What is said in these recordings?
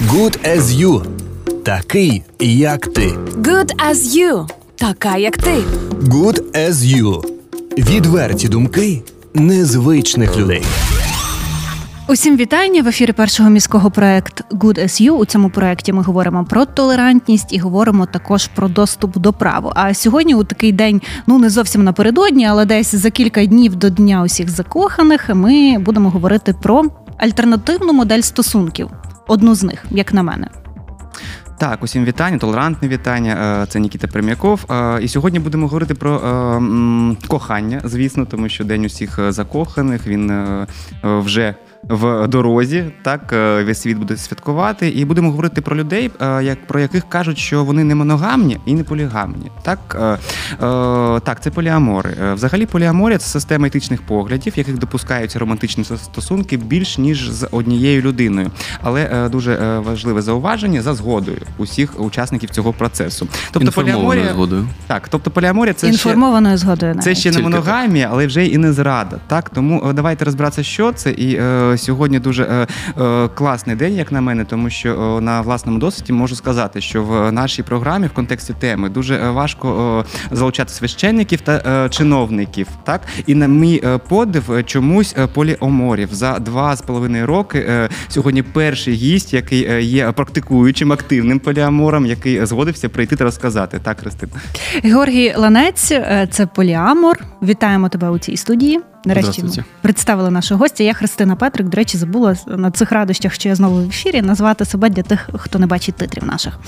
Good as you. Такий, як ти. Good as you. Така, як ти. Good as you. Відверті думки незвичних людей. Усім вітання в ефірі першого міського проект Good as You. У цьому проекті ми говоримо про толерантність і говоримо також про доступ до права. А сьогодні, у такий день, ну не зовсім напередодні, але десь за кілька днів до дня усіх закоханих, ми будемо говорити про альтернативну модель стосунків. Одну з них, як на мене. Так, усім вітання, толерантне вітання. Е, Це Нікіта Прим'яков. Е, І сьогодні будемо говорити про е, кохання, звісно, тому що день усіх закоханих він вже в дорозі. Так, е, весь світ буде святкувати. І будемо говорити про людей, е, як про яких кажуть, що вони не моногамні і не полігамні. Так, е, е, так, це поліамори. Взагалі, поліаморія це система етичних поглядів, яких допускаються романтичні стосунки більш ніж з однією людиною. Але е, дуже важливе зауваження за згодою усіх учасників цього процесу. Тобто Інформованою поліаморія згодою. так, тобто поліаморія це ще Інформованою згодою. це ще не моногамія, але вже і не зрада. Так тому давайте розбиратися, що це. І сьогодні дуже е, е, класний день, як на мене, тому що е, на власному досвіді можу сказати, що в нашій програмі в контексті теми дуже важко залучати священників та чиновників. Так і на мій подив чомусь поліоморів за два з половиною роки. Сьогодні перший гість, який є практикуючим активним поліамором, який згодився прийти та розказати. Так, Христина. Георгій Ланець, це поліамор. Вітаємо тебе у цій студії. Нарешті представили нашого гостя. Я Христина Петрик. До речі, забула на цих радощах, що я знову в ефірі, назвати себе для тих, хто не бачить титрів наших.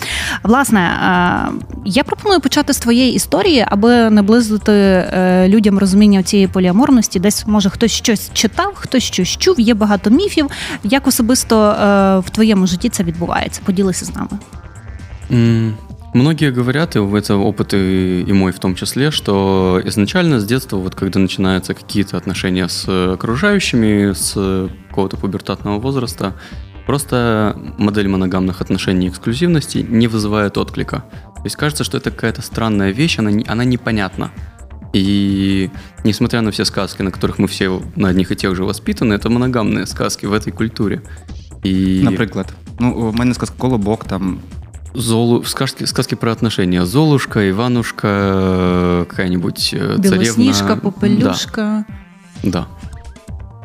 Власне, е, я пропоную почати з твоєї історії, аби наблизити е, людям розуміння цієї поліаморності. Десь може хтось щось читав, хтось щось чув. Є багато міфів. Як особисто е, в твоєму житті це відбувається? Поділися з нами. Многие говорят, и это опыт и, и мой в том числе, что изначально с детства, вот когда начинаются какие-то отношения с окружающими, с какого-то пубертатного возраста, просто модель моногамных отношений и эксклюзивности не вызывает отклика. То есть кажется, что это какая-то странная вещь, она, она непонятна. И несмотря на все сказки, на которых мы все на одних и тех же воспитаны, это моногамные сказки в этой культуре. И... Наприклад, ну у мене сказка колобок там. Золу... сказки, сказки про отношения. Золушка, Иванушка, э, какая-нибудь э, Білосніжка, царевна. попелюшка. Да, да.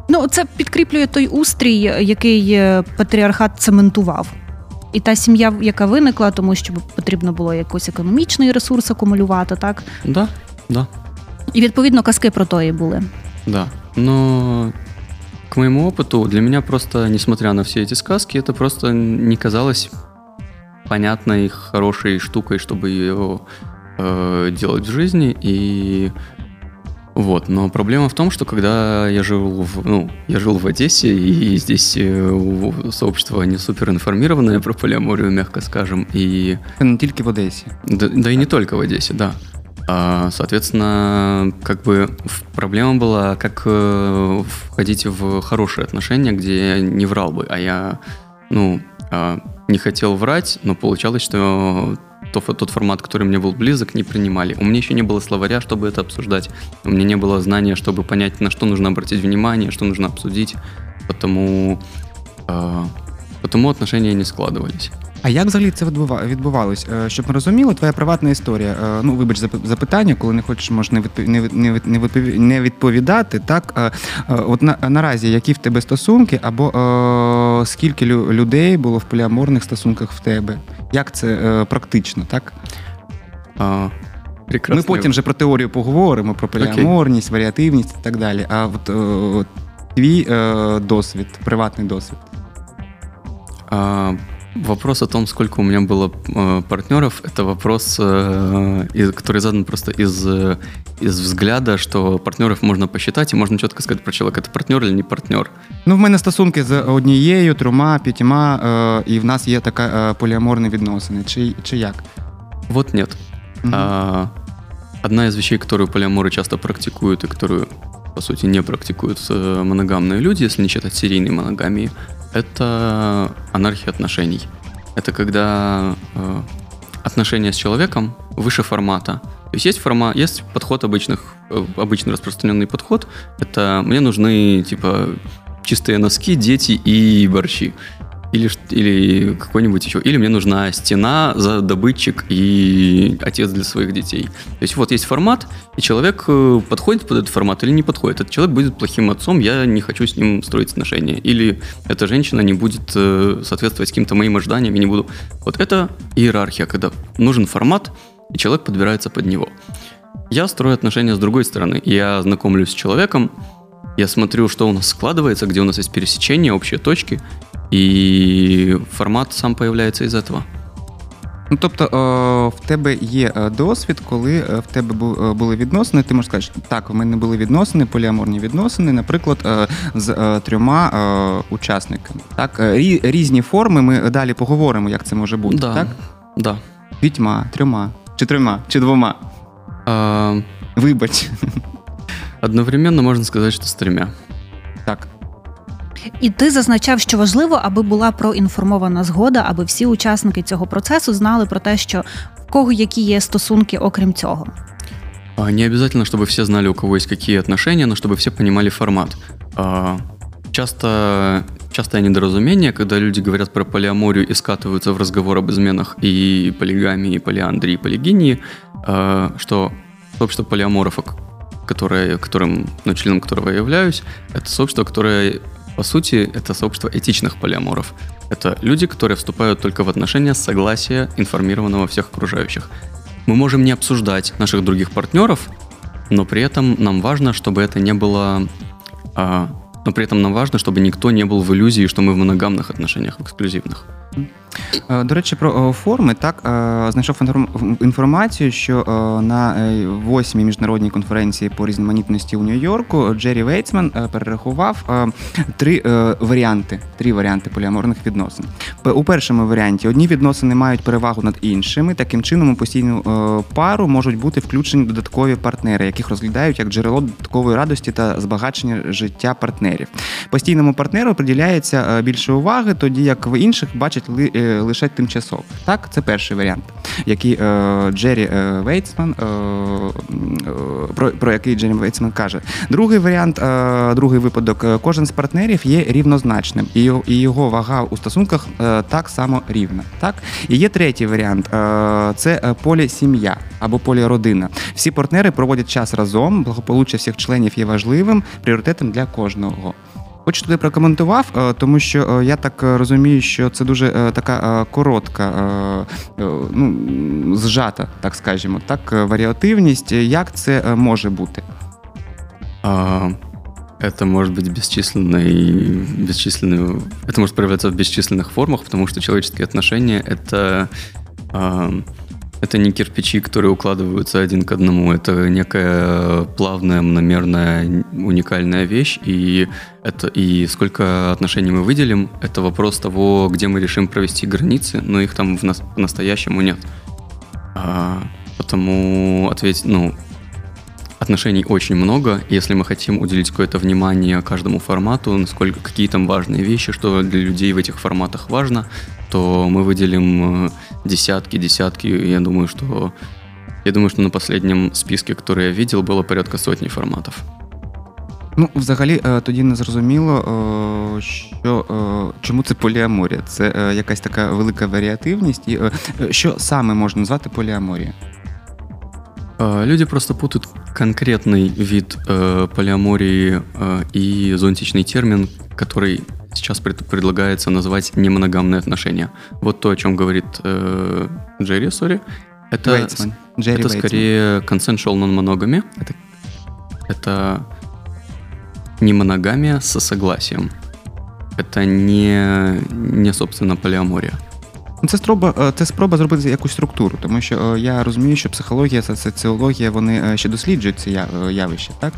Ну, це підкріплює той устрій, який е, патріархат цементував. І та сім'я, яка виникла, тому що потрібно було якийсь економічний ресурс акумулювати, так? Да, да, І відповідно казки про то і були. да. Но к моему опыту, для меня просто, несмотря на все эти сказки, это просто не казалось понятной, хорошей штукой, чтобы ее э, делать в жизни. И вот, но проблема в том, что когда я жил в, ну, я жил в Одессе, и здесь э, сообщество не супер информированное про полиаморию, мягко скажем, и Це не тільки в Одесі. да, да и не только в Одессе, да. А, соответственно, как бы проблема была, как э, входить в хорошие отношения, где я не врал бы, а я, ну, а, не хотел врать, но получалось, что то- тот формат, который мне был близок, не принимали. У меня еще не было словаря, чтобы это обсуждать. У меня не было знания, чтобы понять, на что нужно обратить внимание, что нужно обсудить. Потому, а, потому отношения не складывались. А як взагалі це відбува- відбувалось? Е, Щоб ми розуміли, твоя приватна історія. Е, Ну, вибач за запитання, коли не хочеш, можеш не відпов- не від- не від- не відпові- не відповідати. Так, Е, от на, наразі які в тебе стосунки, або е, скільки лю- людей було в поліаморних стосунках в тебе? Як це е, практично, так? А, прекрасно. Ми потім вже про теорію поговоримо, про поліаморність, варіативність і так далі. А от, е, от твій досвід, приватний досвід. А, Вопрос о том, сколько у меня было э, партнеров, это вопрос, э, из- который задан просто из, э, из взгляда, что партнеров можно посчитать, и можно четко сказать про человека, это партнер или не партнер. Ну, в мене стосунки з однією, трьома, п'ятьма, е, і в нас є така е, поліаморні відносини. Чи, чи як? Вот нет. Мгм. А, одна из вещей, которую полиаморы часто практикуют и которую, по сути, не практикуют э, моногамные люди, если не считать серийной моногамии, это анархия отношений. Это когда э, отношения с человеком выше формата. То есть есть форма, есть подход обычных, э, обычный распространенный подход. Это мне нужны типа чистые носки, дети и борщи. Или, или какой-нибудь еще. Или мне нужна стена, за добытчик и отец для своих детей. То есть вот есть формат, и человек э, подходит под этот формат или не подходит. Этот человек будет плохим отцом, я не хочу с ним строить отношения. Или эта женщина не будет э, соответствовать каким-то моим ожиданиям, и не буду. Вот это иерархия, когда нужен формат, и человек подбирается под него. Я строю отношения с другой стороны. Я знакомлюсь с человеком, я смотрю, что у нас складывается, где у нас есть пересечения, общие точки, и формат сам появляется из этого. Ну, тобто, е, в тебе є е, досвід, коли е, в тебе були відносини, ти можеш сказати, що так, в мене були відносини, поліаморні відносини, наприклад, з трьома учасниками. Так, різні форми. Ми далі поговоримо, як це може бути. да, Так, да. вітьма, трьома, чи трьома, чи двома. А, Вибач. одновременно можно сказать, что с тремя. Так. І ти зазначав, що важливо, аби була проінформована згода, аби всі учасники цього процесу знали про те, що в кого які є стосунки, окрім цього. А, Не обязательно, чтобы все знали, у кого есть какие отношения, но чтобы все понимали формат. А, Часто, частое недоразумение, когда люди говорят про полиаморию и скатываются в разговор об изменах и полигамии, и полиандрии, и полигинии, а, что сообщество полиаморов, к- которое, которым, ну, членом которого я являюсь, это сообщество, которое, по сути, это сообщество этичных полиаморов. Это люди, которые вступают только в отношения с согласия информированного всех окружающих. Мы можем не обсуждать наших других партнеров, но при этом нам важно, чтобы это не было... а, но при этом нам важно, чтобы никто не был в иллюзии, что мы в моногамных отношениях, в эксклюзивных. Е, До речі, про е, форми так е, знайшов інформацію, що на восьмій міжнародній конференції по різноманітності у Нью-Йорку Джері Вейтсман перерахував три варіанти, три варіанти поліаморних відносин. У першому варіанті одні відносини мають перевагу над іншими. Таким чином, у постійну пару можуть бути включені додаткові партнери, яких розглядають як джерело додаткової радості та збагачення життя партнерів. Постійному партнеру приділяється більше уваги, тоді як в інших бачать ли, е, лише тимчасово. Так, це перший варіант, який е, Джері е, Вейтсман е, е, про, про який Джері Вейтсман каже. Другий варіант, е, другий випадок: кожен з партнерів є рівнозначним, і його, і його вага у стосунках так само рівна. Так, і є третій варіант: це е, полісім'я або поліродина. Всі партнери проводять час разом, благополуччя всіх членів є важливим пріоритетом для кожного. Хочу туди прокоментував, е, тому що е, я так е, розумію, що це дуже е, така е, коротка, е, е, ну, зжата, так скажімо, так, е, варіативність. Як це е, може бути? А, Это может быть бесчисленной, бесчисленной... Это может проявляться в бесчисленных формах, потому что человеческие отношения — это... а, это не кирпичи, которые укладываются один к одному. Это некая плавная, мномерная, уникальная вещь. И, это, и сколько отношений мы выделим, это вопрос того, где мы решим провести границы, но их там в нас- по-настоящему нет. А, потому ответить, ну, отношений очень много. Если мы хотим уделить какое-то внимание каждому формату, насколько какие там важные вещи, что для людей в этих форматах важно, то мы выделим э, десятки, десятки. Я думаю, что я думаю, что на последнем списке, который я видел, было порядка сотни форматов. Ну, взагалі, е, тоді не зрозуміло, е, що е, чому це поліаморія. Це е, якась така велика варіативність. І е, е, що саме можна назвати поліаморією? Э, Люди просто путают конкретный вид э, полиамории э, и зонтичный термин, который сейчас пред- предлагается назвать немоногамные отношения. Вот то, о чем говорит э, Джерри, сори, это, Вейтсман. Джері это Вейтсман. скорее consensual non-monogamy. Это, это не моногамия со согласием. Это не, не собственно, полиамория. Ну, Це спроба, е, це спроба зробити якусь структуру, тому що е, я розумію, що психологія та соціологія вони е, ще досліджують це явище, так?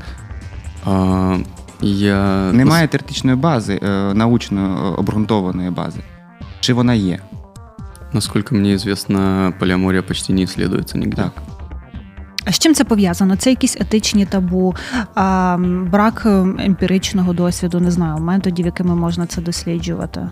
А, я... Немає теоретичної бази, научно обґрунтованої бази. Чи вона є? Насколько мне известно, полиамория почти не исследуется нигде. Так. А з чим це пов'язано? Це якісь етичні табу, а, брак емпіричного досвіду, не знаю, методів, якими можна це досліджувати.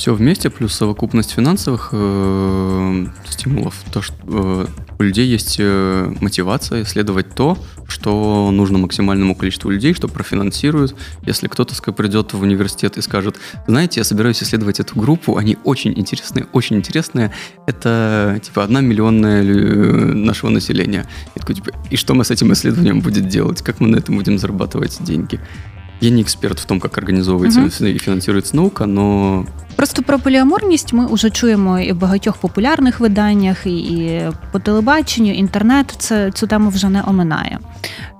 Все вместе, плюс совокупность финансовых э, стимулов. То, что, э, у людей есть э, мотивация исследовать то, что нужно максимальному количеству людей, что профинансируют. Если кто-то придет в университет и скажет, знаете, я собираюсь исследовать эту группу, они очень интересные, очень интересные. Это типа одна миллионная э, нашего населения. И, такой, типа, и что мы с этим исследованием будем делать? Как мы на этом будем зарабатывать деньги? Я не эксперт в том, как организовывается угу. и фінансується наука, но Просто про поліаморність ми вже чуємо і в багатьох популярних виданнях, і по телебаченню, інтернет це цю тему вже не оминає.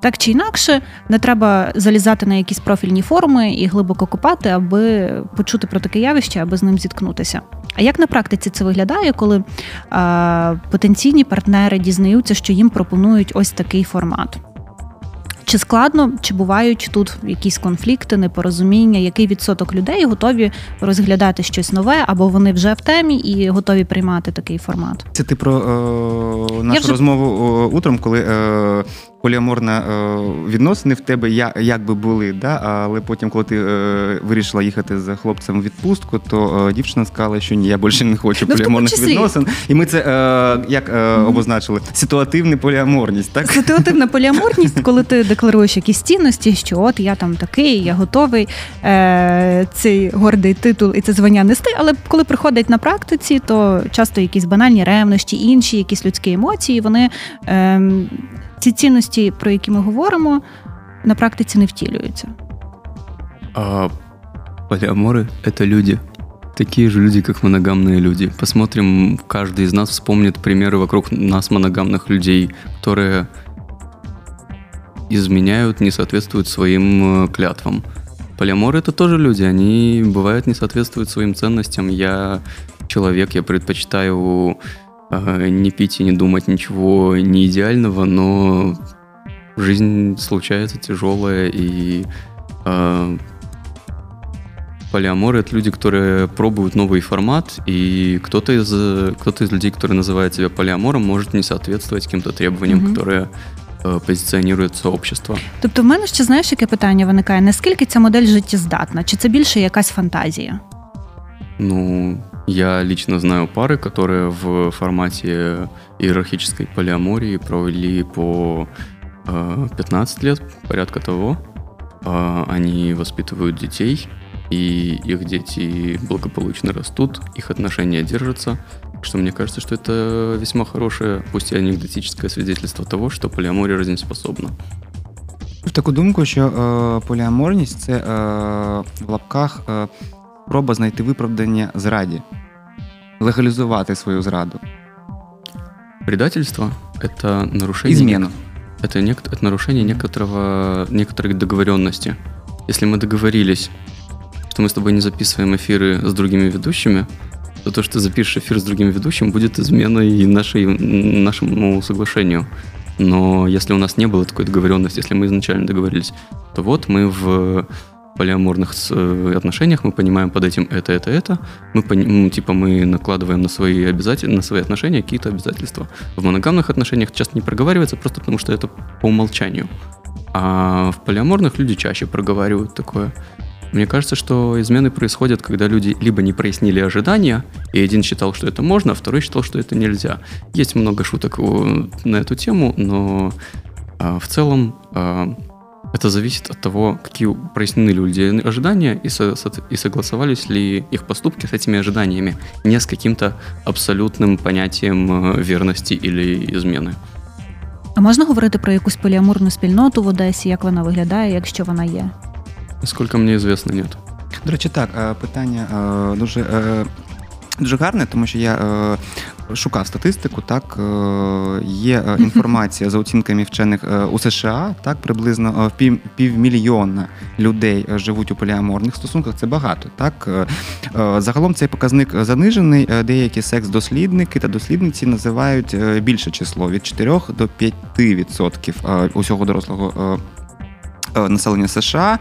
Так чи інакше, не треба залізати на якісь профільні форуми і глибоко копати, аби почути про таке явище, аби з ним зіткнутися. А як на практиці це виглядає, коли а, потенційні партнери дізнаються, що їм пропонують ось такий формат? Чи складно, чи бувають тут якісь конфлікти, непорозуміння, який відсоток людей готові розглядати щось нове, або вони вже в темі і готові приймати такий формат? Це ти про е, нашу вже... розмову е, утром, коли е, поліаморна е, відносини в тебе я, як би були, да? але потім, коли ти е, вирішила їхати з хлопцем у відпустку, то е, дівчина сказала, що ні, я більше не хочу ну, поліаморних відносин. І ми це як обозначили ситуативна поліаморність. так? Ситуативна поліаморність, коли ти декларуєш якісь цінності, що от я там такий, я готовий цей гордий титул і це звання нести. Але коли приходить на практиці, то часто якісь банальні ревнощі, інші якісь людські емоції, вони. Ем, ці цінності, про які ми говоримо, на практиці не втілюються. А полиаморы — это люди. Такие же люди, как моногамные люди. Посмотрим, каждый из нас вспомнит примеры вокруг нас моногамных людей, которые изменяют, не соответствуют своим э, клятвам. Полиаморы — это тоже люди, они, бывают, не соответствуют своим ценностям. Я человек, я предпочитаю не пить и не думать ничего не идеального, но жизнь случается тяжелая, и э, полиаморы — это люди, которые пробуют новый формат, и кто-то из, кто-то из людей, которые называют себя полиамором, может не соответствовать каким-то требованиям, mm-hmm. которые позиціонує сообщество. Тобто, в мене ще знаєш, яке питання виникає: наскільки ця модель життєздатна? Чи це більше якась фантазія? Ну, я лично знаю пары, которые в формате иерархической полиамории провели по 15 э, лет, порядка того. Э, они воспитывают детей, и их дети благополучно растут, их отношения держатся. Что мне кажется, что это весьма хорошее, пусть и анекдотическое свидетельство того, что полиамория жизнеспособна. В таку думку, що е, поліаморність це е, в лапках е, спроба знайти виправдання зраді, легалізувати свою зраду. Предательство – это нарушение... Измену. Это, нек- это нарушение некоторого, некоторой договоренности. Если мы договорились, что мы с тобой не записываем эфиры с другими ведущими, то то, что ты запишешь эфир с другим ведущим, будет изменой нашей, нашему соглашению. Но если у нас не было такой договоренности, если мы изначально договорились, то вот мы в полиаморных э, отношениях мы понимаем под этим это, это, это. Мы, ну, типа, мы накладываем на свои обязательства, на свои отношения какие-то обязательства. В моногамных отношениях часто не проговаривается, просто потому что это по умолчанию. А в полиаморных люди чаще проговаривают такое. Мне кажется, что измены происходят, когда люди либо не прояснили ожидания, и один считал, что это можно, а второй считал, что это нельзя. Есть много шуток на эту тему, но а, в целом а, Это зависит от того, какие прояснены ли у людей ожидания и, со, и согласовались ли их поступки с этими ожиданиями, не с каким-то абсолютным понятием э, верности или измены. А можна говорити про якусь поліамурну спільноту в Одесі, як вона виглядає, якщо вона є? Наскільки мені звісно, ні. До речі, так, е, питання е, дуже е, дуже гарне, тому що я шукав статистику. Так є інформація за оцінками вчених у США. Так приблизно пів, півмільйона людей живуть у поліаморних стосунках. Це багато. Так загалом цей показник занижений. Деякі секс-дослідники та дослідниці називають більше число від 4 до 5% усього дорослого. Населення США,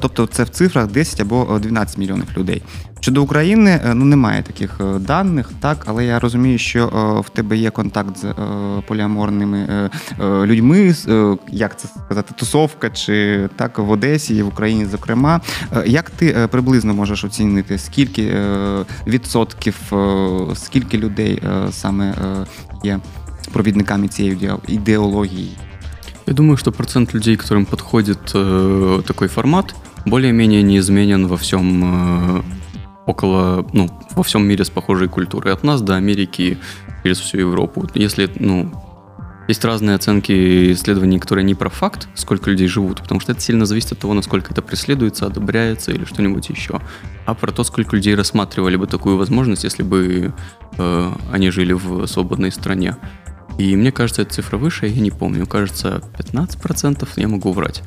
тобто це в цифрах 10 або 12 мільйонів людей. Щодо України, е, ну немає таких е, даних, так, але я розумію, що е, в тебе є контакт з поліаморними людьми, як це сказати, тусовка чи так в Одесі і в Україні, зокрема. Як ти приблизно можеш оцінити, скільки відсотків, скільки людей саме є провідниками цієї ідеології? Я думаю, что процент людей, которым подходит э, такой формат, более-менее неизменен во всем э, около, ну, во всем мире с похожей культурой. От нас до Америки через всю Европу. Если, ну, есть разные оценки исследований, которые не про факт, сколько людей живут, потому что это сильно зависит от того, насколько это преследуется, одобряется или что-нибудь еще, а про то, сколько людей рассматривали бы такую возможность, если бы э, они жили в свободной стране. И мне кажется, эта цифра выше, я не помню, кажется, 15%, я могу врать.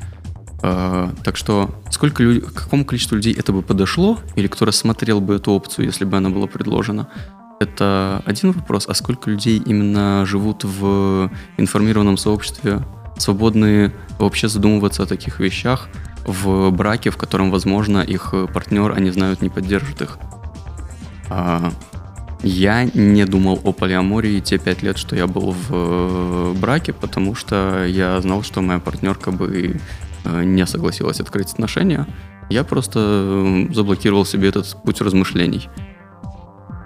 А, так что, сколько людей, к какому количеству людей это бы подошло, или кто рассмотрел бы эту опцию, если бы она была предложена, это один вопрос, а сколько людей именно живут в информированном сообществе, свободные вообще задумываться о таких вещах в браке, в котором, возможно, их партнер, они знают, не поддержит их. А, я не думал о полиамории те пять лет, что я был в э, браке, потому что я знал, что моя партнерка бы э, не согласилась открыть отношения. Я просто э, заблокировал себе этот путь размышлений.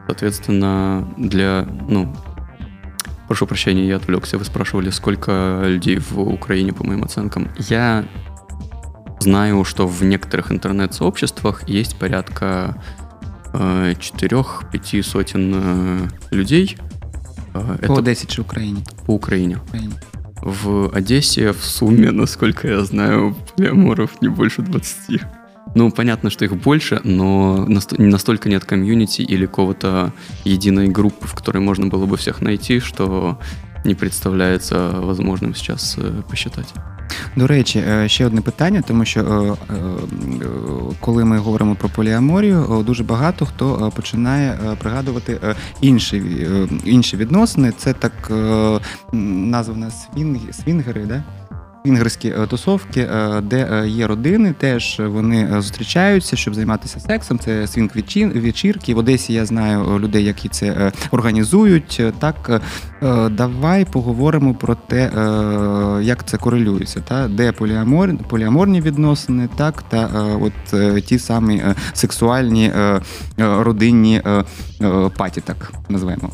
Соответственно, для, ну, прошу прощения, я отвлекся. Вы спрашивали, сколько людей в Украине, по моим оценкам. Я знаю, что в некоторых интернет-сообществах есть порядка э, четырех-пяти сотен э, людей. Э, По Это Одесі чи Україні? по Украине. Україні. В Одессе в сумме, насколько я знаю, полиаморов не больше 20. Ну, понятно, что их больше, но наст- настолько нет комьюнити или какого-то единой группы, в которой можно было бы всех найти, что не представляється можливим зараз э, посчитати. До речі, е, ще одне питання, тому що е, е, коли ми говоримо про поліаморію, дуже багато хто починає пригадувати інші інші відносини. Це так названо свінгери, да? Свінгерські е, тусовки, е, де е, є родини, теж вони зустрічаються, щоб займатися сексом. Це свінг вечірки. В Одесі я знаю людей, які це організують. Так, Давай поговоримо про те, як це корелюється, та де поліамор, поліаморні відносини, так та от ті самі сексуальні родинні паті, так називаємо.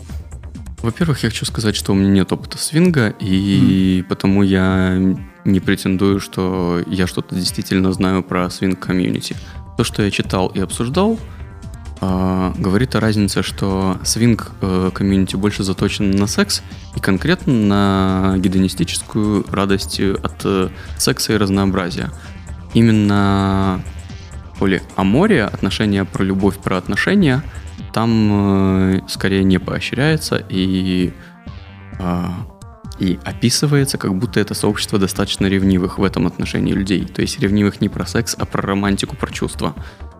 Во-первых, я хочу сказать, что у меня нет опыта свинга, и потому я не претендую, что я что-то действительно знаю про свинг-комьюнити. То, что я читал и обсуждал, а, говорит о разнице, что свинг-комьюнити больше заточен на секс и конкретно на гедонистическую радость от э, секса и разнообразия. Именно полиамория, отношения про любовь, про отношения, там э, скорее не поощряется и, а, и описывается, как будто это сообщество достаточно ревнивых в этом отношении людей. То есть ревнивых не про секс, а про романтику, про чувства.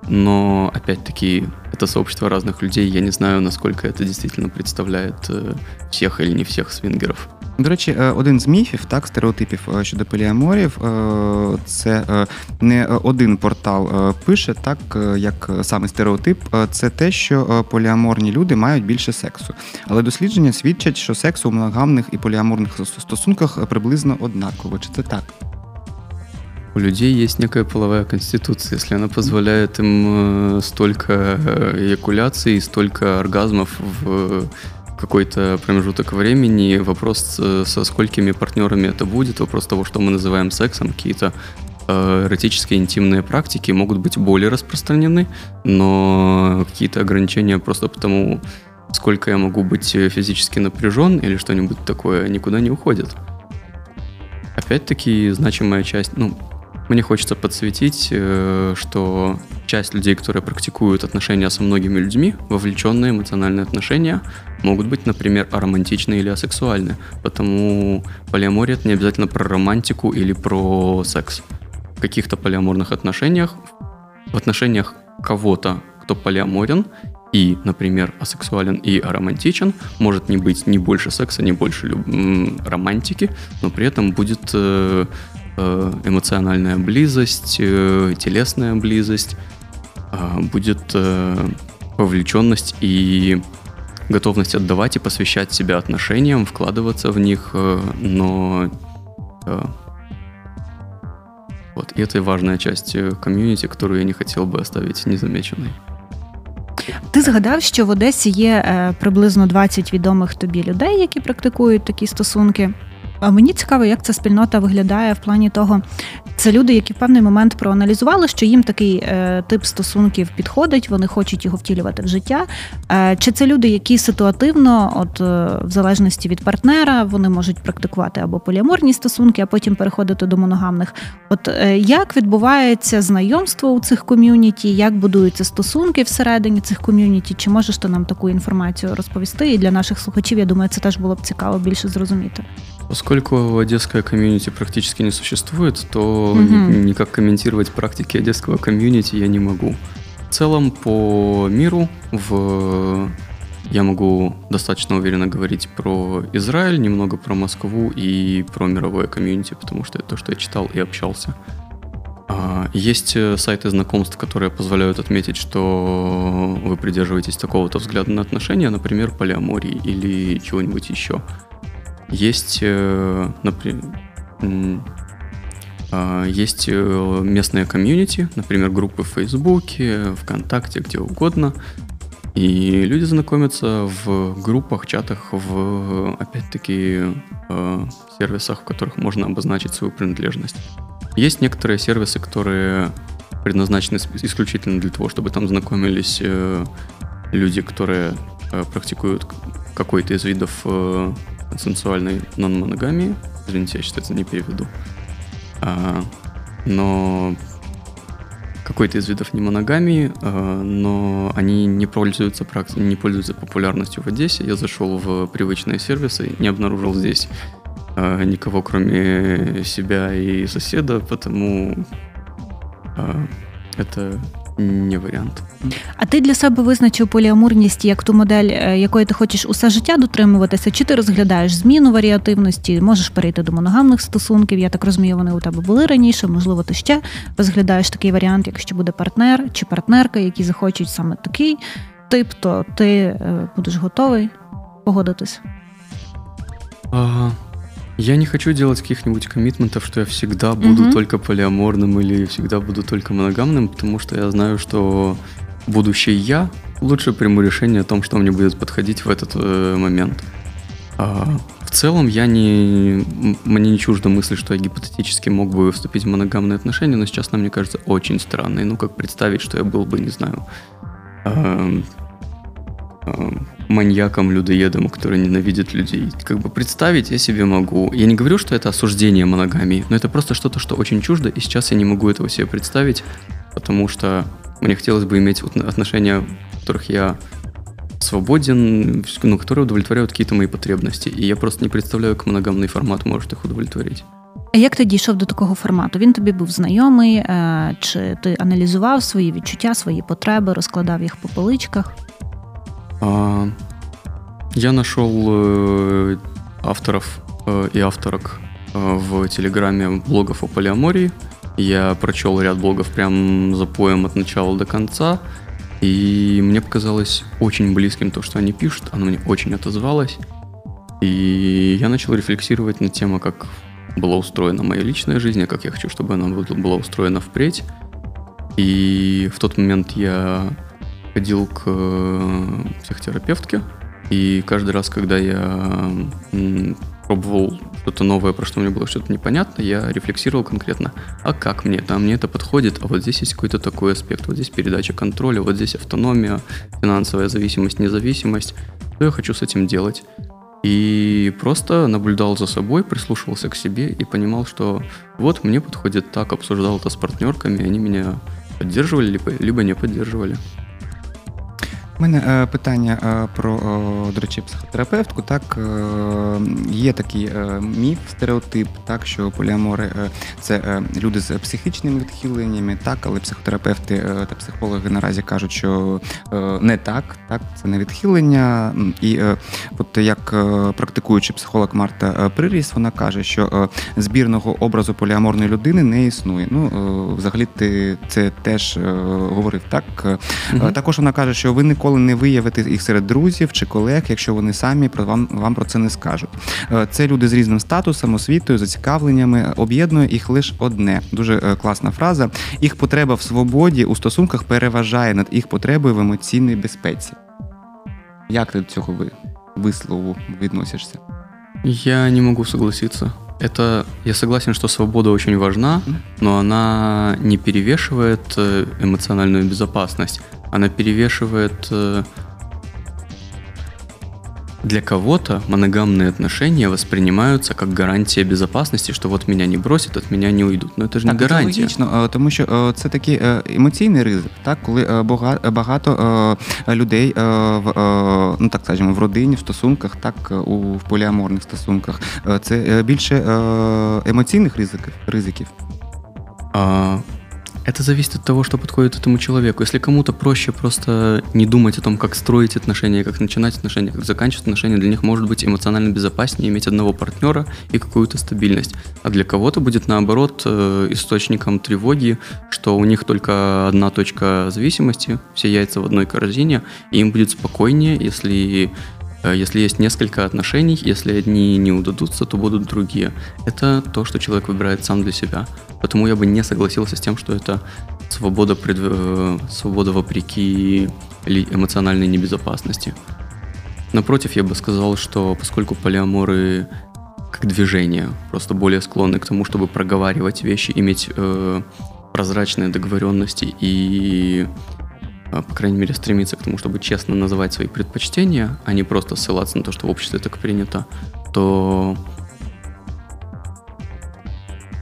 Но, опять-таки, это сообщество разных людей. Я не знаю, насколько это действительно представляет э, всех или не всех свингеров. До речі, е, один з міфів, так, стереотипів е, щодо поліаморів, е, це е, не один портал е, пише, так е, як саме стереотип, е, це те, що е, поліаморні люди мають більше сексу. Але дослідження свідчать, що секс у моногамних і поліаморних стос- стосунках е, приблизно однаково. Чи це так? У людей есть некая половая конституция. Если она позволяет им э, столько э, эякуляций, и столько оргазмов в какой-то промежуток времени, вопрос, э, со сколькими партнерами это будет, вопрос того, что мы называем сексом, какие-то э, эротические интимные практики могут быть более распространены, но какие-то ограничения просто потому, сколько я могу быть физически напряжен или что-нибудь такое, никуда не уходят. Опять-таки, значимая часть, ну, мне хочется подсветить, э, что часть людей, которые практикуют отношения со многими людьми, вовлеченные эмоциональные отношения, могут быть, например, аромантичны или асексуальны. Потому полиамория это не обязательно про романтику или про секс. В каких-то полиаморных отношениях, в отношениях кого-то, кто полиаморен, и, например, асексуален и аромантичен, может не быть ни больше секса, ни больше люб- романтики, но при этом будет э, эмоциональная близость, э, телесная близость, а, будет э, вовлеченность и готовность отдавать и посвящать себя отношениям, вкладываться в них, э, но э, вот, и это важная часть э, комьюнити, которую я не хотел бы оставить незамеченной. Ти згадав, що в Одесі є е, приблизно 20 відомих тобі людей, які практикують такі стосунки. Мені цікаво, як ця спільнота виглядає в плані того, це люди, які в певний момент проаналізували, що їм такий е, тип стосунків підходить, вони хочуть його втілювати в життя. Е, чи це люди, які ситуативно, от е, в залежності від партнера, вони можуть практикувати або поліаморні стосунки, а потім переходити до моногамних. От е, як відбувається знайомство у цих ком'юніті, як будуються стосунки всередині цих ком'юніті? Чи можеш ти нам таку інформацію розповісти? І для наших слухачів, я думаю, це теж було б цікаво більше зрозуміти. Поскольку одесская комьюнити практически не существует, то ни- никак комментировать практики одесского комьюнити я не могу. В целом, по миру в... я могу достаточно уверенно говорить про Израиль, немного про Москву и про мировое комьюнити, потому что это то, что я читал и общался. А, Есть э, сайты знакомств, которые позволяют отметить, что вы придерживаетесь такого-то взгляда на отношения, например, полиамории или чего-нибудь еще. Есть, например, есть э, местные комьюнити, например, группы в Фейсбуке, ВКонтакте, где угодно. И люди знакомятся в группах, чатах, в, опять-таки, э, сервисах, в которых можно обозначить свою принадлежность. Есть некоторые сервисы, которые предназначены исключительно для того, чтобы там знакомились э, люди, которые э, практикуют какой-то из видов э, консенсуальной нон-моногамии. Извините, я сейчас это не переведу. А, но какой-то из видов не моногамии, э, но они не пользуются, не пользуются популярностью в Одессе. Я зашел в привычные сервисы, не обнаружил здесь э, никого, кроме себя и соседа, потому э, это не вариант. А ти для себе визначив поліамурність як ту модель, е, якої ти хочеш усе життя дотримуватися, чи ти розглядаєш зміну варіативності, можеш перейти до моногамних стосунків? Я так розумію, вони у тебе були раніше. Можливо, ти ще розглядаєш такий варіант, якщо буде партнер чи партнерка, які захочуть саме такий тип, то ти е, будеш готовий погодитись. А, Я не хочу делать каких-нибудь коммитментов, что я всегда буду Мгм. только полиаморным или всегда буду только моногамным, потому что я знаю, что будущее я лучше приму решение о том, что мне будет подходить в этот э, момент. А, в целом я не... Мне не чуждо мысль, что я гипотетически мог бы вступить в моногамные отношения, но сейчас она мне кажется очень странной. Ну, как представить, что я был бы, не знаю, эм, маньяком, людоедом, который ненавидит людей. Как бы представить я себе могу. Я не говорю, что это осуждение моногамии, но это просто что-то, что очень чуждо, и сейчас я не могу этого себе представить, потому что мне хотелось бы иметь вот отношения, в которых я свободен, ну, которые удовлетворяют какие-то мои потребности. И я просто не представляю, как моногамный формат может их удовлетворить. А як ти дійшов до такого формату? Він тобі був знайомий, е, чи ти аналізував свої відчуття, свої потреби, розкладав їх по поличках? А, Я нашел э, авторов э, и авторок э, в Телеграме блогов о полиамории. Я прочел ряд блогов прям за поем от начала до конца. И мне показалось очень близким то, что они пишут. Оно мне очень отозвалось. И я начал рефлексировать на тему, как была устроена моя личная жизнь, и как я хочу, чтобы она была устроена впредь. И в тот момент я ходил к э, психотерапевтке, и каждый раз, когда я пробовал что-то новое, про что мне было что-то непонятно, я рефлексировал конкретно, а как мне это, а мне это подходит, а вот здесь есть какой-то такой аспект, вот здесь передача контроля, вот здесь автономия, финансовая зависимость, независимость, что я хочу с этим делать. И просто наблюдал за собой, прислушивался к себе и понимал, что вот мне подходит так, обсуждал это с партнерками, они меня поддерживали, либо, либо не поддерживали. У мене е, питання е, про, до речі, психотерапевтку. Так, е, є такий міф, стереотип, так, що поліамори це люди з психічними відхиленнями, так, але психотерапевти та психологи наразі кажуть, що не так, так, це не відхилення. І от як практикуючий психолог Марта Приріс, вона каже, що збірного образу поліаморної людини не існує. Ну, взагалі, ти це теж говорив так. Мгм. Також вона каже, що ви ніколи ніколи не виявити їх серед друзів чи колег, якщо вони самі про вам, вам про це не скажуть. Е, Це люди з різним статусом, освітою, зацікавленнями. Об'єднує їх лише одне. Дуже е, класна фраза. Їх потреба в свободі у стосунках переважає над їх потребою в емоційній безпеці. Як ти до цього ви- вислову відносишся? Я не могу согласиться. Это я согласен, что свобода очень важна, Мгм. но она не перевешивает э, эмоциональную безопасность. Она перевешивает э, для кого-то моногамные отношения воспринимаются как гарантия безопасности, что вот меня не бросят, от меня не уйдут. Но это же не Так, це гарантия. логічно, е, тому що е, це такий е, емоційний ризик, так, коли е, бага- багато е, людей е, в е, ну так скажімо, в родині, в стосунках, так е, у в поліаморних стосунках. е, Це е, більше е, емоційних ризиків ризиків. А, это зависит от того, что подходит этому человеку. Если кому-то проще просто не думать о том, как строить отношения, как начинать отношения, как заканчивать отношения, для них может быть эмоционально безопаснее иметь одного партнера и какую-то стабильность. А для кого-то будет наоборот э, источником тревоги, что у них только одна точка зависимости, все яйца в одной корзине, и им будет спокойнее, если если есть несколько отношений, если одни не удадутся, то будут другие. Это то, что человек выбирает сам для себя. Потому я бы не согласился с тем, что это свобода, пред... э, свобода вопреки эмоциональной небезопасности. Напротив, я бы сказал, что поскольку полиаморы как движение, просто более склонны к тому, чтобы проговаривать вещи, иметь э, прозрачные договоренности и, э, по крайней мере, стремиться к тому, чтобы честно называть свои предпочтения, а не просто ссылаться на то, что в обществе так принято, то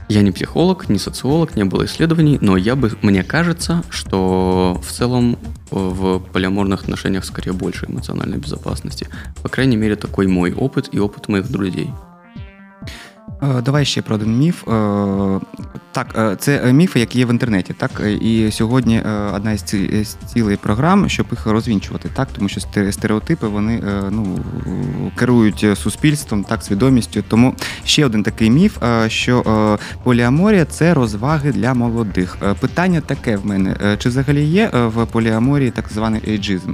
я не психолог, не социолог, не было исследований, но я бы, мне кажется, что в целом э, в полиаморных отношениях скорее больше эмоциональной безопасности. По крайней мере, такой мой опыт и опыт моих друзей. Е, Давай ще про один міф. Е, Так, е, це міфи, які є в інтернеті. Так, і сьогодні одна із цілей програм, щоб їх розвінчувати, так, тому що стереотипи вони ну, керують суспільством, так, свідомістю. Тому ще один такий міф, що поліаморія це розваги для молодих. Питання таке в мене: чи взагалі є в поліаморії так званий ейджизм?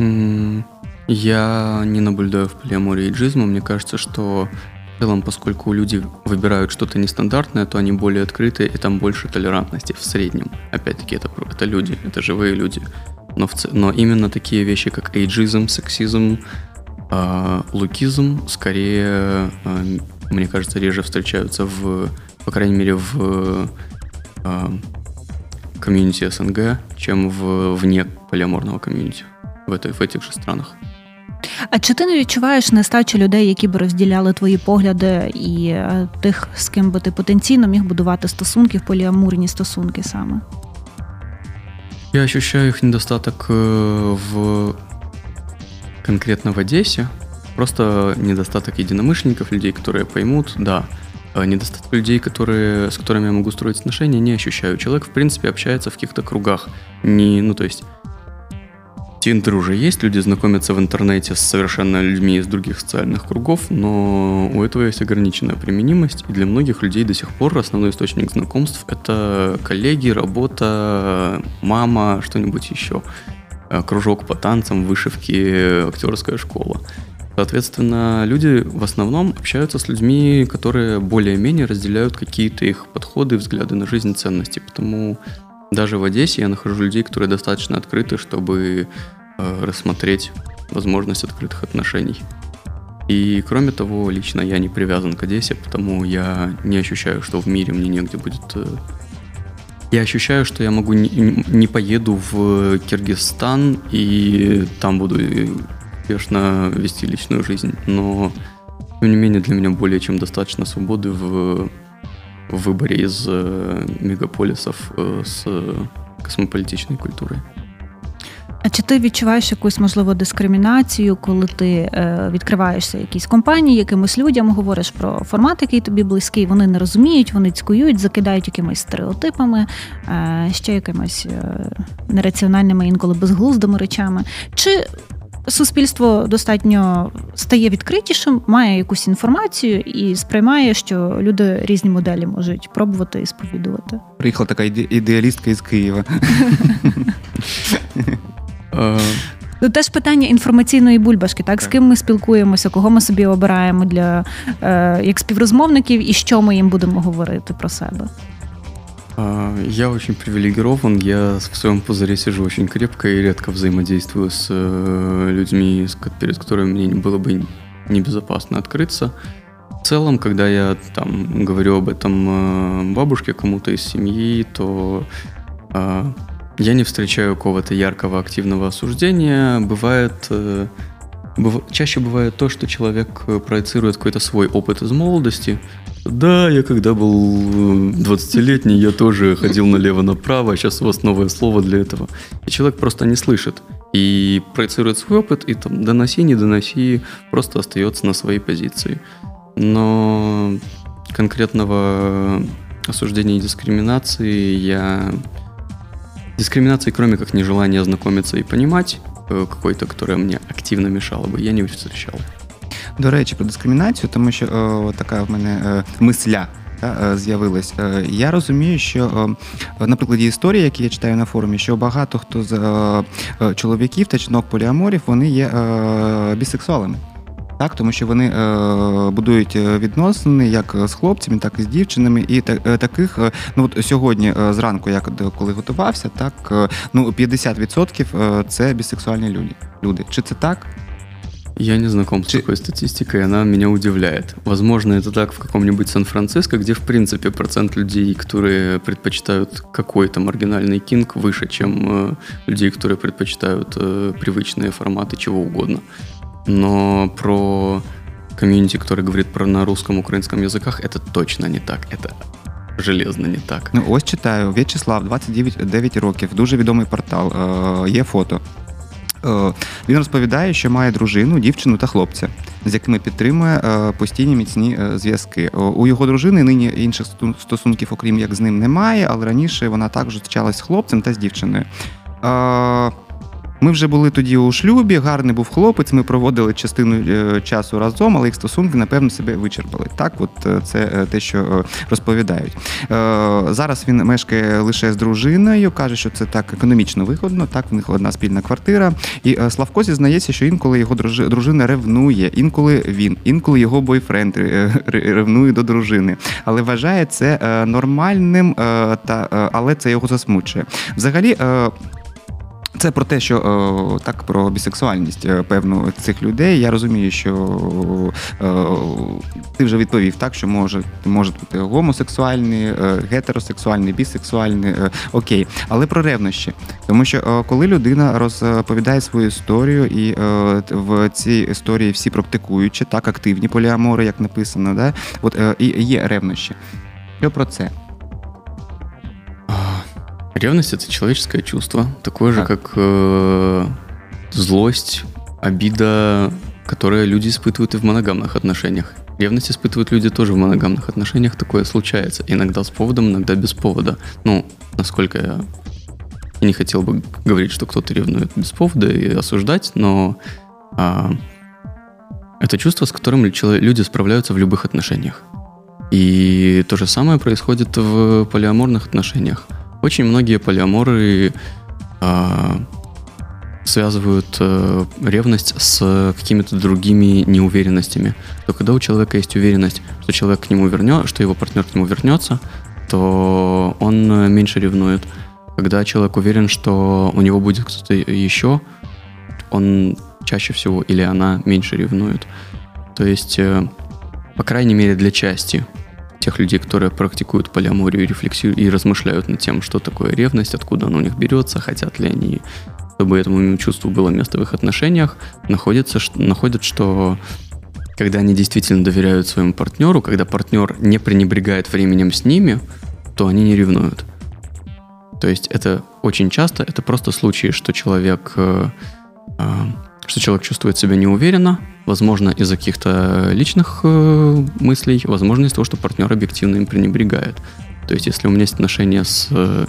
М, Я не наблюдаю в полиамории эйджизма. Мне кажется, что в целом, поскольку люди выбирают что-то нестандартное, то они более открытые, и там больше толерантности в среднем. Опять-таки, это, это люди, это живые люди. Но, в но именно такие вещи, как эйджизм, сексизм, а, лукизм, скорее, а, мне кажется, реже встречаются в, по крайней мере, в а, комьюнити СНГ, чем в, вне полиаморного комьюнити в, этой, в этих же странах. А чи ти не відчуваєш нестачу людей, які б розділяли твої погляди, і е, тих, з ким би ти потенційно міг будувати стосунки в поліамурні стосунки саме? Я ощущаю их недостаток э, в конкретно в Одессе. Просто недостаток единомышленников, людей, которые поймут, да. А недостаток людей, которые, с которыми я могу строить отношения, не ощущаю. Человек, в принципе, общается в каких-то кругах. Не, ну, то есть Тиндер уже есть, люди знакомятся в интернете с совершенно людьми из других социальных кругов, но у этого есть ограниченная применимость, и для многих людей до сих пор основной источник знакомств – это коллеги, работа, мама, что-нибудь еще. Э, Кружок по танцам, вышивки, актерская школа. Соответственно, люди в основном общаются с людьми, которые более-менее разделяют какие-то их подходы, взгляды на жизнь, ценности. Потому даже в Одессе я нахожу людей, которые достаточно открыты, чтобы э, рассмотреть возможность открытых отношений. И кроме того, лично я не привязан к Одессе, потому я не ощущаю, что в мире мне негде будет... э, Я ощущаю, что я могу не, не поеду в Киргизстан и там буду э, успешно вести личную жизнь, но тем не менее для меня более чем достаточно свободы в, в выборе из э, мегаполисов э, с космополитичной культурой. А чи ти відчуваєш якусь можливо дискримінацію, коли ти е, відкриваєшся якійсь компанії, якимось людям говориш про формат, який тобі близький, вони не розуміють, вони цькують, закидають якимись стереотипами, е, ще якимись е, нераціональними, інколи безглуздими речами. Чи суспільство достатньо стає відкритішим, має якусь інформацію і сприймає, що люди різні моделі можуть пробувати і сповідувати. Приїхала така іде- ідеалістка із Києва. Э, Ну, теж питання інформаційної бульбашки, так? З ким ми спілкуємося, кого ми собі обираємо для е, як співрозмовників, і що ми їм будемо говорити про себе. А, Я очень привилегирован, я в своем пузыре сижу очень крепко и редко взаимодействую с э, людьми, перед которыми мне было бы небезопасно открыться. В целом, когда я там говорю об этом э, бабушке, кому-то из семьи, то э, я не встречаю какого-то яркого активного осуждения. Бывает, быв- чаще бывает то, что человек проецирует какой-то свой опыт из молодости, да, я когда был э, 20-летний, я тоже ходил налево-направо, а сейчас у вас новое слово для этого. И человек просто не слышит и проецирует свой опыт, и там доноси, не доноси, просто остается на своей позиции. Но конкретного осуждения и дискриминации я... Дискриминации, кроме как нежелания знакомиться и понимать, э, какой-то, которая мне активно мешала бы, я не встречал. До речі, про дискримінацію, тому що о, така в мене е, мисля. е, З'явилась. Е, Я розумію, що е, на прикладі історії, які я читаю на форумі, що багато хто з е, е, чоловіків та жінок поліаморів вони є е, бісексуалами. Так, тому що вони е, будують е, відносини як з хлопцями, так і з дівчинами. І е, таких, е, ну от сьогодні е, зранку, я коли- готувався, так е, ну 50% е, це бісексуальні люди. Чи це так? Я не знаком с Чи- такой статистикой, она меня удивляет. Возможно, это так в каком-нибудь Сан-Франциско, где, в принципе, процент людей, которые предпочитают какой-то маргинальный кинг, выше, чем э, людей, которые предпочитают э, привычные форматы чего угодно. Но про комьюнити, который говорит про на русском, украинском языках, это точно не так. Это железно не так. Ну, ось читаю. В'ячеслав, 29 9 років, дуже відомий портал. Е, є фото. Е, він розповідає, що має дружину, дівчину та хлопця, з якими підтримує е, постійні міцні е, зв'язки. У його дружини нині інших стосунків, окрім як з ним, немає, але раніше вона також зустрічалась з хлопцем та з дівчиною. Ми вже були тоді у шлюбі, гарний був хлопець. Ми проводили частину е, часу разом, але їх стосунки, напевно, себе вичерпали. Так, от е, це е, те, що розповідають. Зараз він мешкає лише з дружиною, каже, що це так економічно вигодно. Так, в них одна спільна квартира. І Славко зізнається, що інколи його дружина ревнує, інколи він, інколи його бойфренд ревнує до дружини. Але вважає це нормальним, та але це його засмучує. Взагалі. Це про те, що е, так про бісексуальність е, певну цих людей. Я розумію, що е, ти вже відповів так, що може можуть бути гомосексуальні, гетеросексуальні, бісексуальні, окей. Але про ревнощі. Тому що коли людина розповідає свою історію, і в цій історії всі практикуючі, так активні поліамори, як написано, да? от і є ревнощі. Що про це? А, Ревность это человеческое чувство, такое же, Так. как э, злость, обида, которые люди испытывают и в моногамных отношениях. Ревность испытывают люди тоже в моногамных отношениях, такое случается. Иногда с поводом, иногда без повода. Ну, насколько я... Я не хотел бы говорить, что кто-то ревнует без повода и осуждать, но а, это чувство, с которым люди справляются в любых отношениях. И то же самое происходит в полиаморных отношениях. Очень многие полиаморы а, связывают э, ревность с какими-то другими неуверенностями. То когда у человека есть уверенность, что человек к нему вернет, что его партнер к нему вернется, то он э, меньше ревнует. Когда человек уверен, что у него будет кто-то еще, он чаще всего или она меньше ревнует. То есть, э, по крайней мере, для части тех людей, которые практикуют полиаморию и рефлексируют и размышляют над тем, что такое ревность, откуда она у них берется, хотят ли они, чтобы этому чувству было место в их отношениях, находится, ш- находят, что когда они действительно доверяют своему партнеру, когда партнер не пренебрегает временем с ними, то они не ревнуют. То есть это очень часто, это просто случаи, что человек, э, э, что человек чувствует себя неуверенно, возможно, из-за каких-то личных э, мыслей, возможно, из-за того, что партнер объективно им пренебрегает. То есть если у меня есть отношения с э,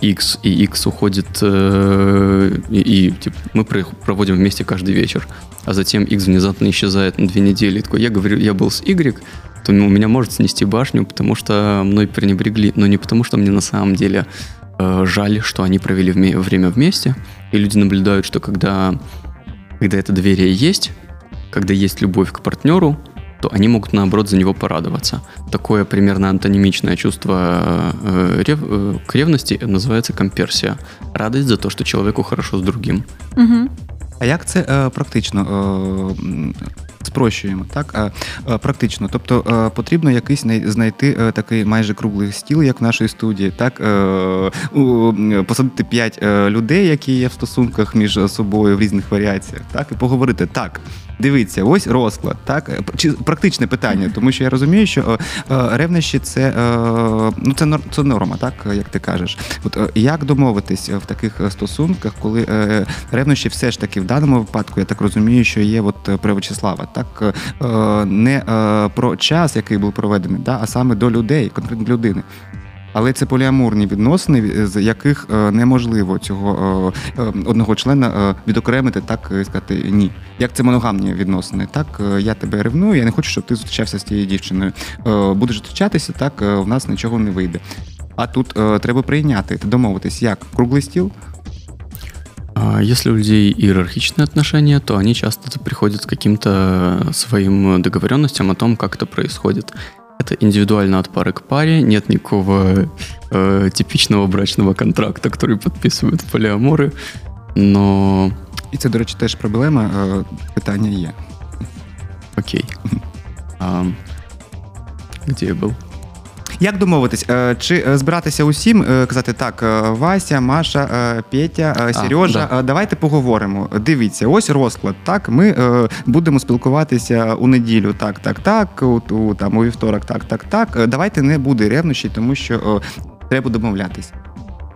X, и X уходит, э, и, и типа, мы проводим вместе каждый вечер, а затем X внезапно исчезает на две недели. И такой, я говорю, я был с Y, то у меня может снести башню, потому что мной пренебрегли, но не потому, что мне на самом деле э, жаль, что они провели вме- время вместе, и люди наблюдают, что когда, когда это доверие есть, когда есть любовь к партнеру, то они могут, наоборот, за него порадоваться. Такое примерно антонимичное чувство э, рев, э, к ревности называется комперсия. Радость за то, что человеку хорошо с другим. Угу. А як це е, практично е, спрощуємо? Так, е, практично. Тобто потрібно якийсь знайти е, такий майже круглий стіл, як в нашій студії, так е, посадити п'ять е, людей, які є в стосунках між собою в різних варіаціях, так, і поговорити так. Дивіться, ось розклад, так чи практичне питання, тому що я розумію, що ревнощі це ну це це норма, так як ти кажеш. От як домовитись в таких стосунках, коли ревнощі все ж таки в даному випадку, я так розумію, що є от про Вячеслава, так не про час, який був проведений, да, а саме до людей, конкретно людини. Але це поліамурні відносини, з яких е, неможливо цього е, е, одного члена відокремити, так сказати, ні. Як це моногамні відносини? Так, я тебе ревную, я не хочу, щоб ти зустрічався з тією дівчиною. Будеш зустрічатися, так в нас нічого не вийде. А тут треба прийняти, домовитись, як круглий стіл. Если у людей иерархичные отношения, то они часто приходят к каким-то своим договоренностям о том, как это происходит. Это индивидуально от пары к паре, нет никакого э, типичного брачного контракта, который подписывают полиаморы, но... І це, до речі, теж проблема, е, питання є. Окей. А, где я был? Як домовитись, е, чи е, збиратися усім, е, казати так, Вася, Маша, Петя, Сережа, да. давайте поговоримо. Дивіться, ось розклад. Так, ми будемо спілкуватися у неділю. Так, так, так, у, у там у вівторок, так, так, так. Давайте не буде ревнощі, тому що треба домовлятися.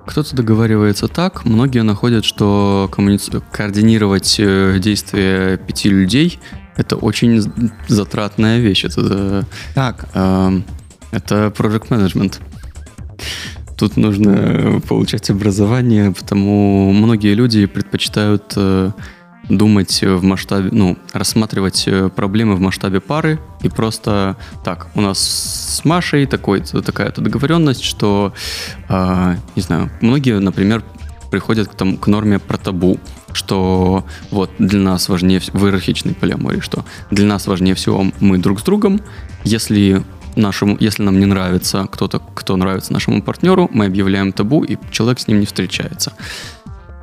Кто-то договаривается так, многие находят, что коммуни... координировать действия пяти людей это очень затратная вещь. Это так. Э, это project management. Тут нужно получать образование, потому многие люди предпочитают э, думать в масштабе, ну, рассматривать э, проблемы в масштабе пары и просто так, у нас с Машей такой, такая-то договоренность, что, э, не знаю, многие, например, приходят к, там, к норме про табу, что вот для нас важнее в иерархичной полиамории, что для нас важнее всего мы друг с другом, если нашему, если нам не нравится кто-то, кто нравится нашему партнеру, мы объявляем табу, и человек с ним не встречается.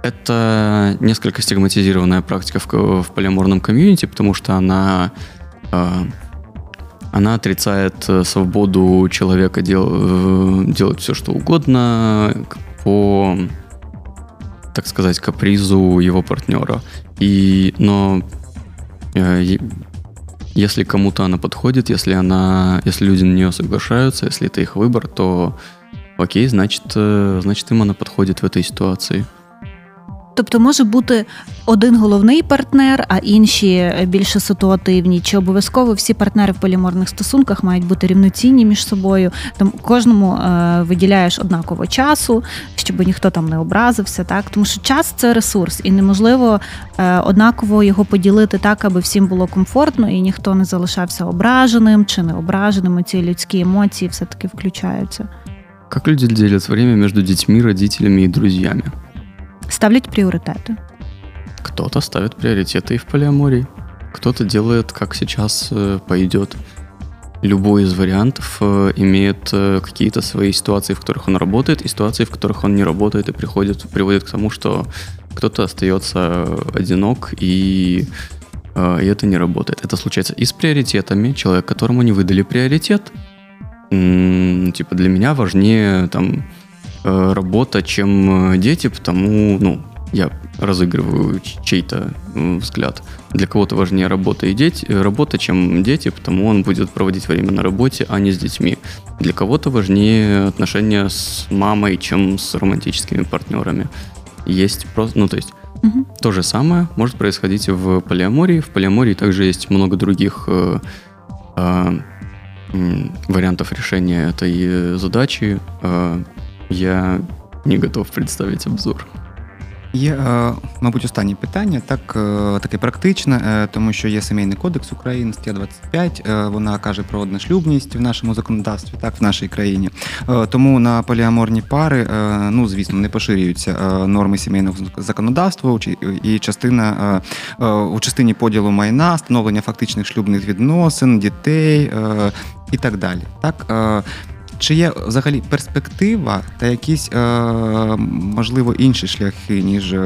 Это несколько стигматизированная практика в, в полиаморном комьюнити, потому что она, э, она отрицает э, свободу человека дел, э, делать все, что угодно по, так сказать, капризу его партнера. И, но э, если кому-то она подходит, если она, если люди на нее соглашаются, если это их выбор, то окей, значит, э, значит им она подходит в этой ситуации. Тобто може бути один головний партнер, а інші більше ситуативні. Чи обов'язково всі партнери в поліморних стосунках мають бути рівноцінні між собою? Там кожному е, виділяєш однаково часу, щоб ніхто там не образився, так тому що час це ресурс, і неможливо е, однаково його поділити так, аби всім було комфортно і ніхто не залишався ображеним чи не ображеним. Ці людські емоції все таки включаються. Как люди делят время между детьми, родителями и друзьями? Ставлять приоритеты. Кто-то ставит приоритеты и в полиамории. Кто-то делает, как сейчас э, пойдет. Любой из вариантов э, имеет э, какие-то свои ситуации, в которых он работает, и ситуации, в которых он не работает, и приходит, приводит к тому, что кто-то остается одинок, и, и это не работает. Это случается и с приоритетами. Человек, которому не выдали приоритет, типа для меня важнее там работа, чем э, дети, потому, ну, я разыгрываю чей-то взгляд. Для кого-то важнее работа и дети, э, работа, чем дети, потому он будет проводить время на работе, а не с детьми. Для кого-то важнее отношения с мамой, чем с романтическими партнерами. Есть просто, ну то есть угу. то же самое может происходить в полиамории. В полиамории также есть много других э, э, вариантов решения этой задачи. Э, я не готов представить обзор. Є, е, мабуть, останнє питання, так е, таке практичне, е, тому що є сімейний кодекс України, стаття 25, Вона каже про одношлюбність в нашому законодавстві, так в нашій країні. Тому на поліаморні пари, ну звісно, не поширюються норми сімейного законодавства і частина у частині поділу майна, встановлення фактичних шлюбних відносин, дітей і так далі. Так чи є взагалі перспектива та якісь е, можливо інші шляхи, ніж е,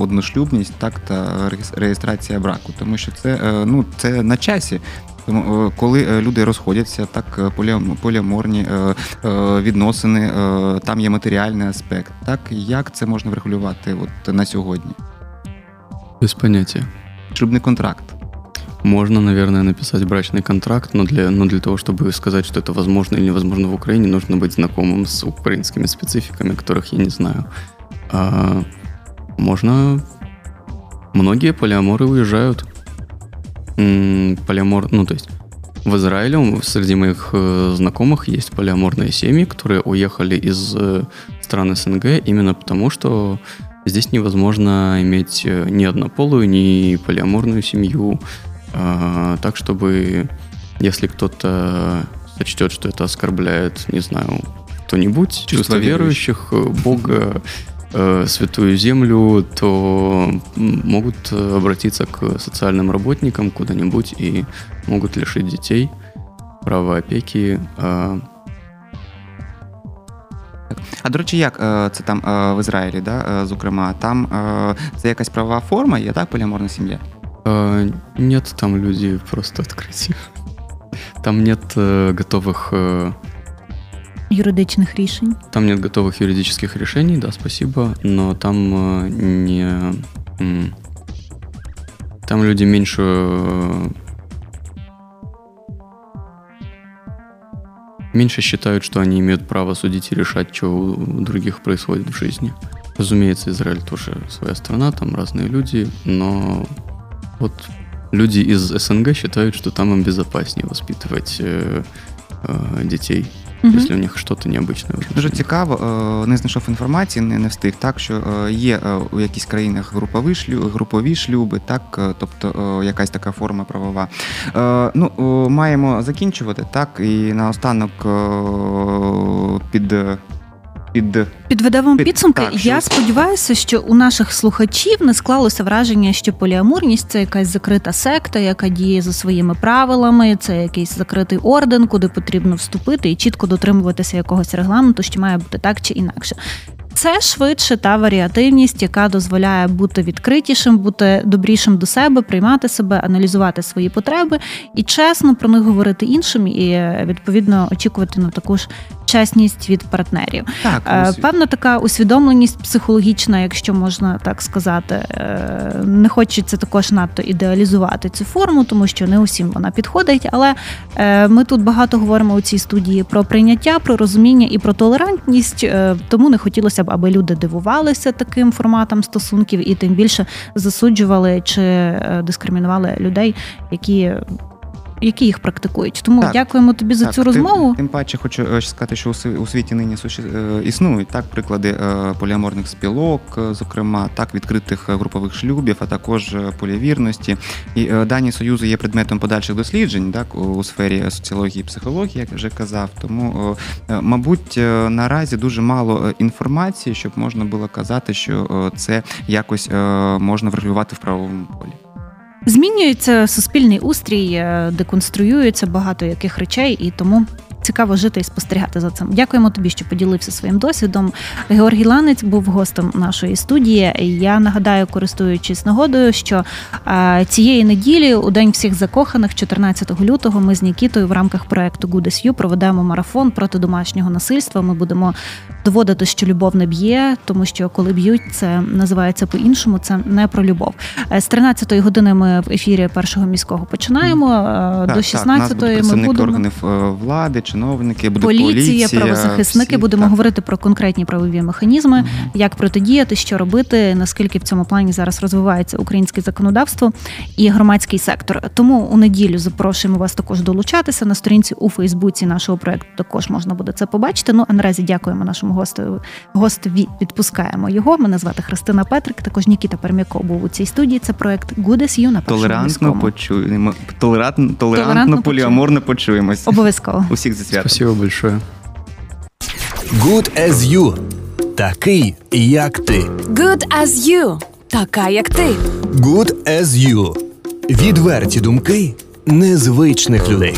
одношлюбність, так та реєстрація браку? Тому що це е, ну це на часі. Тому коли люди розходяться, так поліаморні відносини, там є матеріальний аспект. Так як це можна врегулювати от на сьогодні? Без поняття. Шлюбний контракт. Можно, наверное, написать брачный контракт, но для, но для того, чтобы сказать, что это возможно или невозможно в Украине, нужно быть знакомым с украинскими спецификами, которых я не знаю. А можно... Многие полиаморы уезжают. Полиамор... Ну, то есть в Израиле среди моих э, знакомых есть полиаморные семьи, которые уехали из э, стран СНГ именно потому, что здесь невозможно иметь э, ни однополую, ни полиаморную семью, так, чтобы если кто-то сочтет, что это оскорбляет, не знаю, кто-нибудь, чувство, чувство верующих, верующих, Бога, э, святую землю, то могут обратиться к социальным работникам куда-нибудь и могут лишить детей права опеки. А, а до речі, як це там в Ізраїлі, да, зокрема, там це якась правова форма, є так, поліаморна сім'я? Э, нет, там люди просто открытие. Там нет э, готовых... Э, юридичных решений. Там нет готовых юридических решений, да, спасибо, но там э, не... Э, там люди меньше... Э, меньше считают, что они имеют право судить и решать, что у других происходит в жизни. Разумеется, Израиль тоже своя страна, там разные люди, но вот люди из СНГ считают, что там им безопаснее воспитывать э, э, детей. Угу. Якщо у них щось необычне. Дуже цікаво, е, не знайшов інформації, не, не встиг так, що е, є е, у якихось країнах групові шлюби, групові шлюби, так, тобто якась така форма правова. Ну, Маємо закінчувати так, і наостанок під під підведемо під, підсумки. Так, Я що... сподіваюся, що у наших слухачів не склалося враження, що поліамурність це якась закрита секта, яка діє за своїми правилами. Це якийсь закритий орден, куди потрібно вступити і чітко дотримуватися якогось регламенту, що має бути так чи інакше. Це швидше та варіативність, яка дозволяє бути відкритішим, бути добрішим до себе, приймати себе, аналізувати свої потреби і чесно про них говорити іншим, і відповідно очікувати на таку ж чесність від партнерів. Так, е, Певна така усвідомленість психологічна, якщо можна так сказати, е, не хочеться також надто ідеалізувати цю форму, тому що не усім вона підходить. Але е, ми тут багато говоримо у цій студії про прийняття, про розуміння і про толерантність, тому не хотілося б, аби люди дивувалися таким форматом стосунків і тим більше засуджували чи дискримінували людей, які які їх практикують. Тому так, дякуємо тобі за так, цю розмову. Тим, паче, хочу е, сказати, що у світі нині е, існують так приклади е, поліаморних спілок, зокрема так відкритих групових шлюбів, а також полівірності. І дані союзи є предметом подальших досліджень, так у сфері соціології і психології, як вже казав. Тому, мабуть, наразі дуже мало інформації, щоб можна було казати, що це якось можна врегулювати в правовому полі. Змінюється суспільний устрій, е, деконструюється багато яких речей, і тому цікаво жити і спостерігати за цим. Дякуємо тобі, що поділився своїм досвідом. Георгій Ланець був гостем нашої студії. Я нагадаю, користуючись нагодою, що цієї неділі, у день всіх закоханих, 14 лютого, ми з Нікітою в рамках проекту Good проведемо марафон проти домашнього насильства. Ми будемо доводити, що любов не б'є, тому що коли б'ють, це називається по-іншому. Це не про любов. Е, з 13-ї години ми в ефірі першого міського починаємо. Е, так, до 16-ї так, нас ми будемо... органів е, влади чиновники, буде поліція, поліція, правозахисники. всі, Будемо так. говорити про конкретні правові механізми, як протидіяти, що робити, наскільки в цьому плані зараз розвивається українське законодавство і громадський сектор. Тому у неділю запрошуємо вас також долучатися на сторінці у Фейсбуці нашого проекту. Також можна буде це побачити. Ну а наразі дякуємо нашому гостю. Гостеві відпускаємо його. Мене звати Христина Петрик. Також Нікіта Пермяков був у цій студії. Це проект Good as You на першому Толерантно почуємо. Толерантно, толерантно, Толерантно поліаморно почуємось. Обов'язково. Усіх святом. Спасибо большое. Good as you. Такий, як ти. Good as you. Така, як ти. Good as you. Відверті думки незвичних людей.